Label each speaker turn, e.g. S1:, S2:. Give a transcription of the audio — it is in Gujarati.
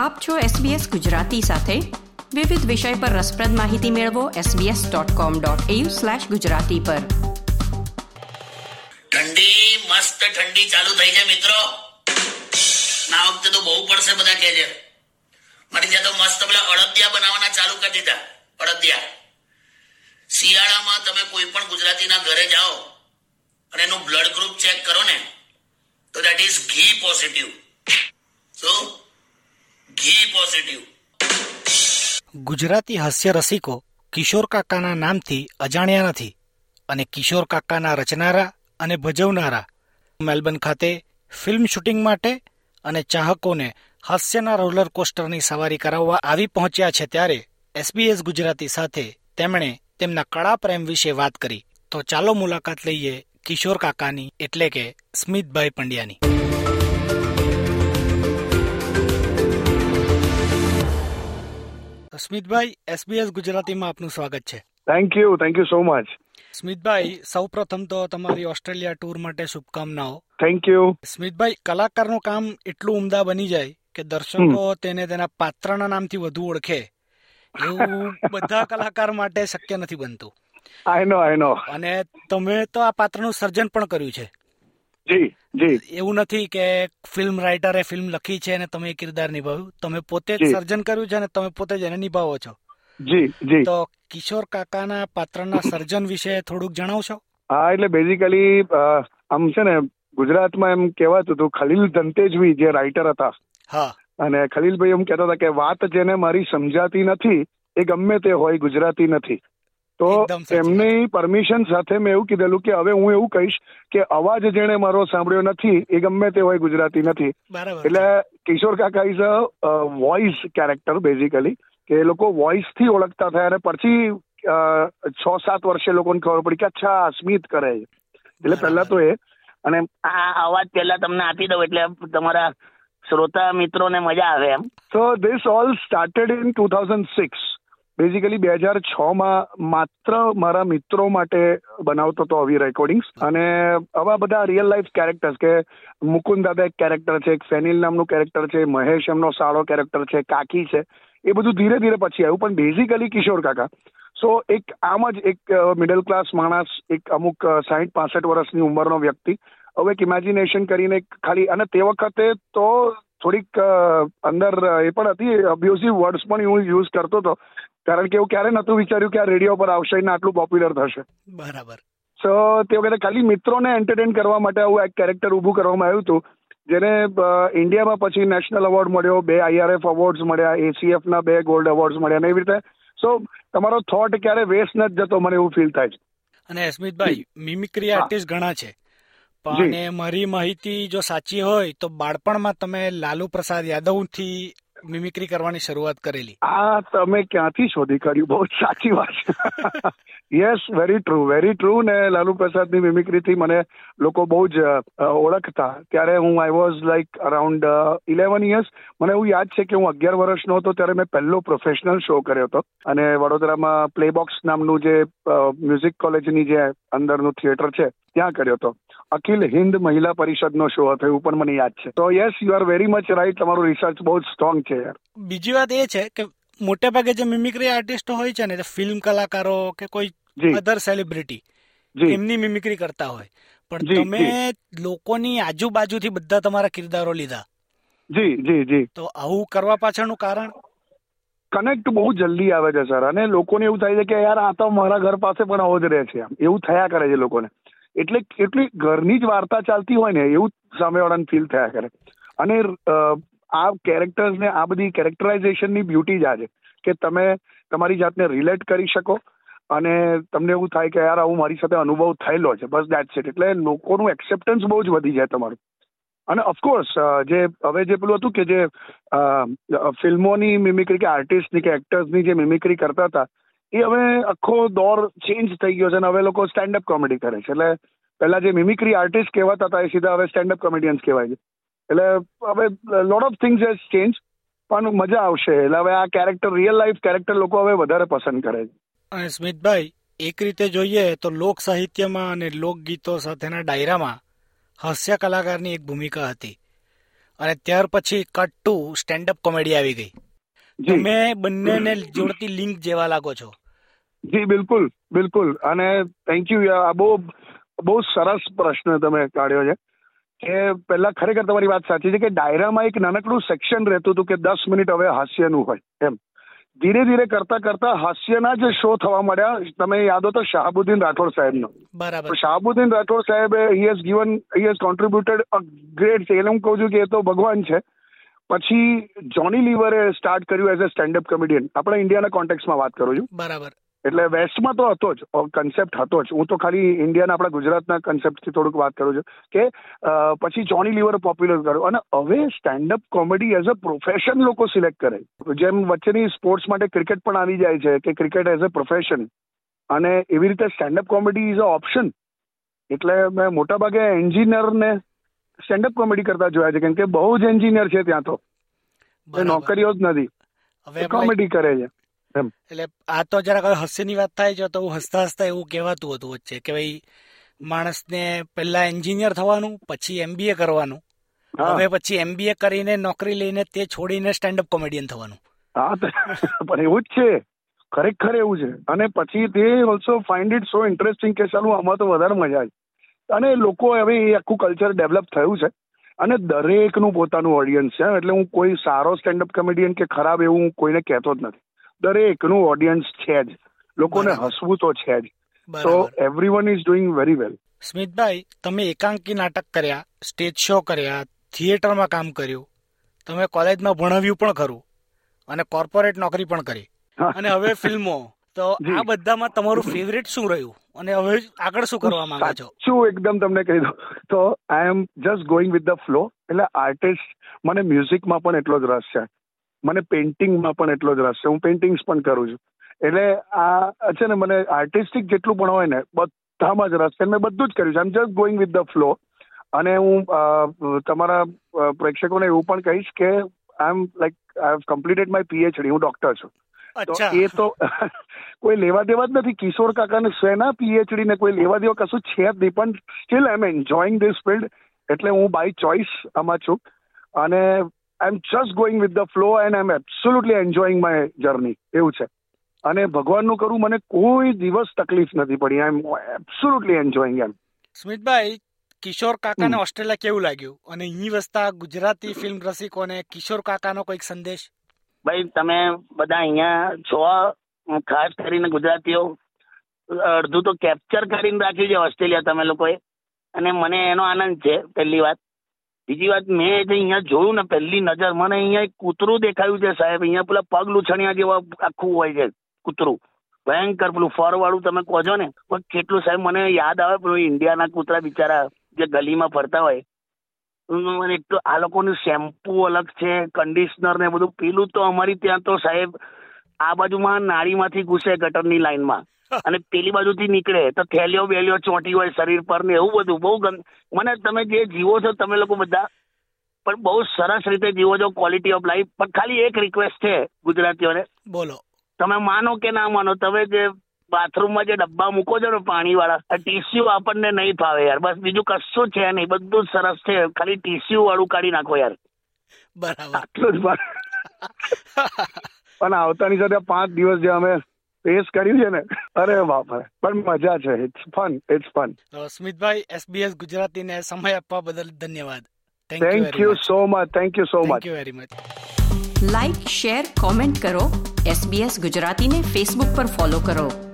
S1: આપ છો SBS ગુજરાતી સાથે. વિવિધ વિષય પર રસપ્રદ માહિતી મેળવો sbs.com.au/gujarati પર.
S2: ઠંડી, મસ્ત ઠંડી ચાલુ થઈ છે મિત્રો. ના વખતે તો બહુ પડશે બધા કહે છે. મારી ત્યાં તો મસ્ત પેલા અડદિયા બનાવવાના ચાલુ કરી દીધા. અડદિયા. શિયાળામાં તમે કોઈ પણ ગુજરાતીના ઘરે જાઓ અને એનું બ્લડ ગ્રુપ ચેક કરો ને, તો દેટ ઇઝ ઘી પોઝિટિવ શું? પોઝિટિવ
S3: ગુજરાતી હાસ્ય રસિકો કિશોર કાકાના નામથી અજાણ્યા નથી અને કિશોર કાકાના રચનારા અને ભજવનારા. મેલબર્ન ખાતે ફિલ્મ શૂટિંગ માટે અને ચાહકોને હાસ્યના રોલર કોસ્ટરની સવારી કરાવવા આવી પહોંચ્યા છે ત્યારે એસબીએસ ગુજરાતી સાથે તેમણે તેમના કળા પ્રેમ વિશે વાત કરી. તો ચાલો મુલાકાત લઈએ કિશોર કાકાની એટલે કે સ્મિતભાઈ પંડ્યાની. સ્મિતભાઈ એસબીએસ ગુજરાતીમાં આપનું સ્વાગત છે.
S4: Thank you thank you so much
S3: Smitbhai સૌપ્રથમ તો તમારી ઓસ્ટ્રેલિયા ટૂર માટે શુભકામનાઓ.
S4: થેન્ક યુ
S3: સ્મિતભાઈ કલાકારનું કામ એટલું ઉમદા બની જાય કે દર્શકો તેને તેના પાત્રના નામથી વધુ ઓળખે. એવું બધા કલાકાર માટે શક્ય નથી બનતું.
S4: આઈ નો આઈ નો
S3: અને તમે તો આ પાત્રનું સર્જન પણ કર્યું છે.
S4: જી જી.
S3: એવું નથી કે ફિલ્મ રાઇટરે ફિલ્મ લખી છે અને તમે કિરદાર નિભાવ્યું. તમે પોતે જ સર્જન કર્યું છે અને તમે પોતે જ એને નિભાવો છો.
S4: જી જી.
S3: તો કિશોર કાકાના પાત્રના સર્જન વિશે થોડુંક જણાવશો?
S4: હા એટલે બેઝિકલી આમ છે ને ગુજરાતમાં એમ કહેવાતું હતું ખલીલ ધંતેજવી જે રાઇટર હતા.
S3: હા.
S4: અને ખલીલભાઈ એમ કહેતા હતા કે વાત જેને મારી સમજાતી નથી એ ગમે તે હોય ગુજરાતી નથી. તો
S3: એકદમ
S4: એમની પરમિશન સાથે મેં એવું કીધેલું કે હવે હું એવું કહીશ કે અવાજ જેણે મારો સાંભળ્યો નથી એ ગમે તે હોય ગુજરાતી નથી. એટલે Kishore Kaka is a voice character basically કે એ લોકો વોઇસથી ઓળખતા થયા અને પછી છ સાત વર્ષે લોકોને ખબર પડી કે અચ્છા આ સ્મિત કરે એટલે પહેલા તો એ અને
S2: આ અવાજ પહેલા તમને આપી દઉં એટલે તમારા શ્રોતા મિત્રોને મજા આવે એમ.
S4: So this all started in two thousand six basically બે હજાર છ માં માત્ર મારા મિત્રો માટે બનાવતો હતો આવી રેકોર્ડિંગ્સ અને આવા બધા રિયલ લાઈફ કેરેક્ટર્સ કે મુકુંદ દાદા એક કેરેક્ટર છે, એક ફેનિલ નામનું કેરેક્ટર છે, મહેશ એમનો સાળો કેરેક્ટર છે, કાકી છે. એ બધું ધીરે ધીરે પછી આવ્યું. પણ બેઝિકલી કિશોર કાકા. સો એક આમ જ એક મિડલ ક્લાસ માણસ, એક અમુક સાહીઠ પાસઠ વર્ષની ઉંમરનો વ્યક્તિ. હવે એક ઇમેજિનેશન કરીને ખાલી, અને તે વખતે તો થોડીક અંદર એ પણ હતી અબ્યુઝિવ વર્ડ્સ પણ હું યુઝ કરતો હતો. કારણ કે એવું ક્યારે નહોતું વિચાર્યું કે આ રેડિયો પર આવશે ને આટલું પોપ્યુલર થશે.
S3: બરાબર.
S4: સો તે વખતે ખાલી મિત્રોને એન્ટરટેન કરવા માટે આવું એક કેરેક્ટર ઊભું કરવામાં આવ્યું હતું જેને ઇન્ડિયામાં પછી નેશનલ એવોર્ડ મળ્યો બે આઈઆરએફ એવોર્ડ્સ મળ્યા એસીએફ ના બે ગોલ્ડ એવોર્ડ્સ મળ્યા અને એવી રીતે. સો તમારો થોટ ક્યારે વેસ્ટ નથી જતો મને એવું ફીલ થાય છે.
S3: અને અસ્મિતભાઈ મિમિક્રી આર્ટિસ્ટ ઘણા છે. પણ મારી માહિતી જો સાચી હોય તો બાળપણમાં તમે લાલુ પ્રસાદ યાદવથી મિમિક્રી કરવાની શરૂઆત કરેલી.
S4: આ તમે ક્યાંથી શોધી કાઢ્યું બહુ સાચી વાત yes very true very true ને લાલુ પ્રસાદની મિમિક્રીથી મને લોકો બહુ જ ઓળખતા. ત્યારે હું I was like around eleven years મને એવું યાદ છે કે હું અગિયાર વર્ષનો હતો ત્યારે મેં પહેલો પ્રોફેશનલ શો કર્યો હતો. અને વડોદરામાં પ્લેબોક્સ નામનું જે મ્યુઝિક કોલેજની જે અંદરનું થિયેટર છે, ત્યાં કર્યો હતો. અખિલ હિન્દ મહિલા પરિષદનો શો હતો એવું પણ મને યાદ છે. તો yes you are very much right તમારું રિસર્ચ બહુ જ સ્ટ્રોંગ છે યાર.
S3: બીજી વાત એ છે કે મોટે ભાગે જે મિમિક્રી આર્ટિસ્ટો હોય છે ને ફિલ્મ કલાકારો કે કોઈ અધર સેલિબ્રિટી એમની મિમિક્રી કરતા હોય. પણ તમે લોકોની આજુબાજુથી બધા તમારા કિરદારો લીધા.
S4: જી જી જી.
S3: તો આવું કરવા પાછળનું કારણ?
S4: કનેક્ટ બહુ જલ્દી આવે છે સર અને લોકોને એવું થાય છે કે યાર આ તો મારા ઘર પાસે પણ આવો જ રહે છે. એવું થયા કરે છે લોકોને. એટલે એટલી ઘરની જ વાર્તા ચાલતી હોય ને, એવું સામેવાળાને ફીલ થયા કરે. અને આ કેરેક્ટર્સ ને, આ બધી કેરેક્ટરાઇઝેશનની બ્યુટી જ આ છે. કે તમે તમારી જાતને રિલેટ કરી શકો અને તમને એવું થાય કે, યાર, આવું મારી સાથે અનુભવ થયેલો છે. બસ દેટ્સ ઇટ એટલે લોકોનું એક્સેપ્ટન્સ બહુ જ વધી જાય તમારું. અને ઓફકોર્સ જે, હવે જે પેલું હતું કે જે ફિલ્મોની મિમિક્રી કે આર્ટિસ્ટની કે એક્ટર્સની જે મિમિક્રી કરતા હતા એ હવે આખો દોર ચેન્જ થઈ ગયો છે અને હવે લોકો સ્ટેન્ડ અપ કોમેડી કરે છે. એટલે પહેલા જે મિમિક્રી આર્ટિસ્ટ કહેવાતા હતા એ સીધા હવે સ્ટેન્ડ અપ કોમેડિયન્સ કહેવાય છે. એટલે હવે lot of things has change પણ મજા આવશે. એટલે હવે આ કેરેક્ટર રિયલ લાઈફ કેરેક્ટર લોકો હવે વધારે પસંદ કરે છે.
S3: અને સ્મિતભાઈ એક રીતે જોઈએ તો લોક સાહિત્યમાં અને લોકગીતો સાથેના ડાયરામાં હાસ્ય કલાકારની એક ભૂમિકા હતી. અને ત્યાર પછી cut to stand up comedy આવી ગઈ.
S4: જી.
S3: તમે બંનેને જોડતી લિંક જેવા લાગો છો?
S4: જી બિલકુલ બિલકુલ. અને થેન્ક યુ આ બહુ બહુ સરસ પ્રશ્ન તમે કાઢ્યો છે કે પહેલા ખરેખર તમારી વાત સાચી છે કે ડાયરામાં એક નાનકડું સેક્શન રહેતું હતું કે દસ મિનિટ હવે હાસ્યનું હોય એમ. ધીરે ધીરે કરતા કરતા હાસ્યના જ શો થવા માંડ્યા. તમે યાદ હો તો શાહબુદ્દીન રાઠોડ સાહેબનો.
S3: બરાબર.
S4: શાહબુદ્દીન રાઠોડ સાહેબે he has given he has contributed a great એટલે હું કહું છું કે એ તો ભગવાન છે. પછી જોની લીવરે સ્ટાર્ટ કર્યું as a stand up comedian આપણે ઇન્ડિયાના કોન્ટેક્સમાં વાત કરું છું.
S3: બરાબર.
S4: એટલે વેસ્ટમાં તો હતો જ કન્સેપ્ટ હતો જ. હું તો ખાલી ઇન્ડિયાના આપણા ગુજરાતના કન્સેપ્ટથી થોડુંક વાત કરું છું કે પછી જોની લીવર પોપ્યુલર કર્યો. અને હવે stand up comedy as a profession લોકો સિલેક્ટ કરે જેમ વચ્ચેની સ્પોર્ટ્સ માટે ક્રિકેટ પણ આવી જાય છે કે ક્રિકેટ એઝ અ પ્રોફેશન અને એવી રીતે stand up comedy is a option એટલે મેં મોટાભાગે એન્જિનિયરને સ્ટેન્ડઅપ કોમેડી કરતા જોયા છે. કેમ કે બહુ જ એન્જિનિયર છે ત્યાં તો. નોકરીઓ જ નથી.
S3: હવે
S4: કોમેડી કરે છે.
S3: એટલે આ તો જરાક હસીની વાત થાય છે તો હસતા હસતા એવું કહેવાતું હતું વચ્ચે કે ભાઈ માણસને પહેલા એન્જિનિયર થવાનું પછી એમબીએ કરવાનું. હવે પછી એમબીએ કરીને નોકરી લઈને તે છોડીને સ્ટેન્ડઅપ કોમેડિયન થવાનું.
S4: હા પણ એવું જ છે. ખરેખર એવું છે. અને પછી તે also find it so interesting કે ચાલુ આમાં તો વધારે મજા આવી. અને લોકો હવે એ આખું કલ્ચર ડેવલપ થયું છે. અને દરેકનું પોતાનું ઓડિયન્સ છે. એટલે હું કોઈ સારો સ્ટેન્ડઅપ કોમેડિયન કે ખરાબ એવું હું કોઈને કહેતો જ નથી. દરેકનું ઓડિયન્સ છે જ. લોકોને હસવું તો છે જ.
S3: બરાબર.
S4: Everyone is doing very well
S3: Smitbhai તમે એકાંકી નાટક કર્યા સ્ટેજ શો કર્યા થિયેટરમાં કામ કર્યું. તમે કોલેજમાં ભણાવ્યું પણ ખરું. અને કોર્પોરેટ નોકરી પણ કરી. અને હવે ફિલ્મો. તો આ બધામાં તમારું ફેવરેટ શું રહ્યું? અને હવે આગળ શું કરવા માંગો છો?
S4: શું એકદમ તમને કહી દઉં. તો I am just going with the flow એટલે આર્ટિસ્ટ મને મ્યુઝિકમાં પણ એટલો જ રસ છે. મને પેઇન્ટિંગમાં પણ એટલો જ રસ છે. હું પેઇન્ટિંગ્સ પણ કરું છું. એટલે આ છે ને મને આર્ટિસ્ટિક જેટલું પણ હોય ને બધામાં જ રસ છે. મેં બધું જ કર્યું છે. આમ just going with the flow અને હું તમારા પ્રેક્ષકોને એવું પણ કહીશ કે I am like I have completed my PhD હું ડોક્ટર છું. તો એ તો કોઈ લેવા દેવા જ નથી. કિશોર કાકાને શેના પીએચડી ને કોઈ લેવા દેવા કશું છે જ નહીં. પણ still I am enjoying this field એટલે હું બાય ચોઇસ આમાં છું. અને I am just going with the flow and I am absolutely enjoying my journey એવું છે. અને ભગવાનનું કરું મને કોઈ દિવસ તકલીફ નથી પડી. આઈ એમ એબ્સોલ્યુટલી એન્જોઈંગ એમ.
S3: સ્મિતભાઈ કિશોર કાકાને. ઓસ્ટ્રેલિયા કેવું લાગ્યું? અને અહીં વસતા ગુજરાતી ફિલ્મ રસિકોને કિશોર કાકાનો કોઈક સંદેશ?
S2: ભાઈ તમે બધા અહીંયા છો ખાસ કરીને ગુજરાતીઓ અડધું તો કેપ્ચર કરીને રાખ્યું છે ઓસ્ટ્રેલિયા તમે લોકોએ. અને મને એનો આનંદ છે પહેલી વાત. બીજી વાત, મેં જે અહીંયા જોયું ને પહેલી નજર, મને અહીંયા એક કૂતરું દેખાયું છે સાહેબ. અહીંયા પેલા પગ લૂછણિયા જેવા આખું હોય છે, કૂતરું. ભયંકર પેલું ફર વાળું તમે કહો છો ને. પણ કેટલું સાહેબ, મને યાદ આવે પેલું ઇન્ડિયાના કૂતરા બિચારા જે ગલીમાં ફરતા હોય. મને એક તો આ લોકોનું શેમ્પુ અલગ છે કન્ડિશનર ને બધું. પેલું તો અમારી ત્યાં તો સાહેબ, આ બાજુમાં નાળીમાંથી ઘૂસે ગટરની લાઈનમાં. અને પેલી બાજુથી નીકળે તો થેલીઓ બેલીઓ ચોંટી હોય શરીર પર ને એવું બધું. બહુ ગંદ મને તમે જે જીવો છો તમે લોકો બધા પણ બહુ સરસ રીતે જીવો છો ક્વોલિટી ઓફ લાઈફ પણ ખાલી એક રિક્વેસ્ટ છે ગુજરાતીઓને.
S3: બોલો.
S2: તમે માનો કે ના માનો તમે જે બાથરૂમમાં જે ડબ્બા મૂકો છો ને પાણી વાળા ટીસ્યુ આપણને નહીં ફાવે યાર. બસ બીજું કશું છે નહીં. બધું સરસ છે. ખાલી ટીસ્યુ વાળું કાઢી નાખો યાર.
S3: બરાબર.
S4: આટલું જ પણ. પણ આવતાની સાથે પાંચ દિવસ જે અમે ફેસ કર્યું છે ને? અરે બાપરે પણ મજા છે. ઇટ્સ ફન ઇટ્સ ફન
S3: તો સ્મિતભાઈ એસબીએસ ગુજરાતીને સમય આપવા બદલ ધન્યવાદ.
S4: Thank you so much thank you so
S3: thank
S4: much
S3: you very much
S1: like share comment કરો. SBS ગુજરાતીને ફેસબુક પર ફોલો કરો.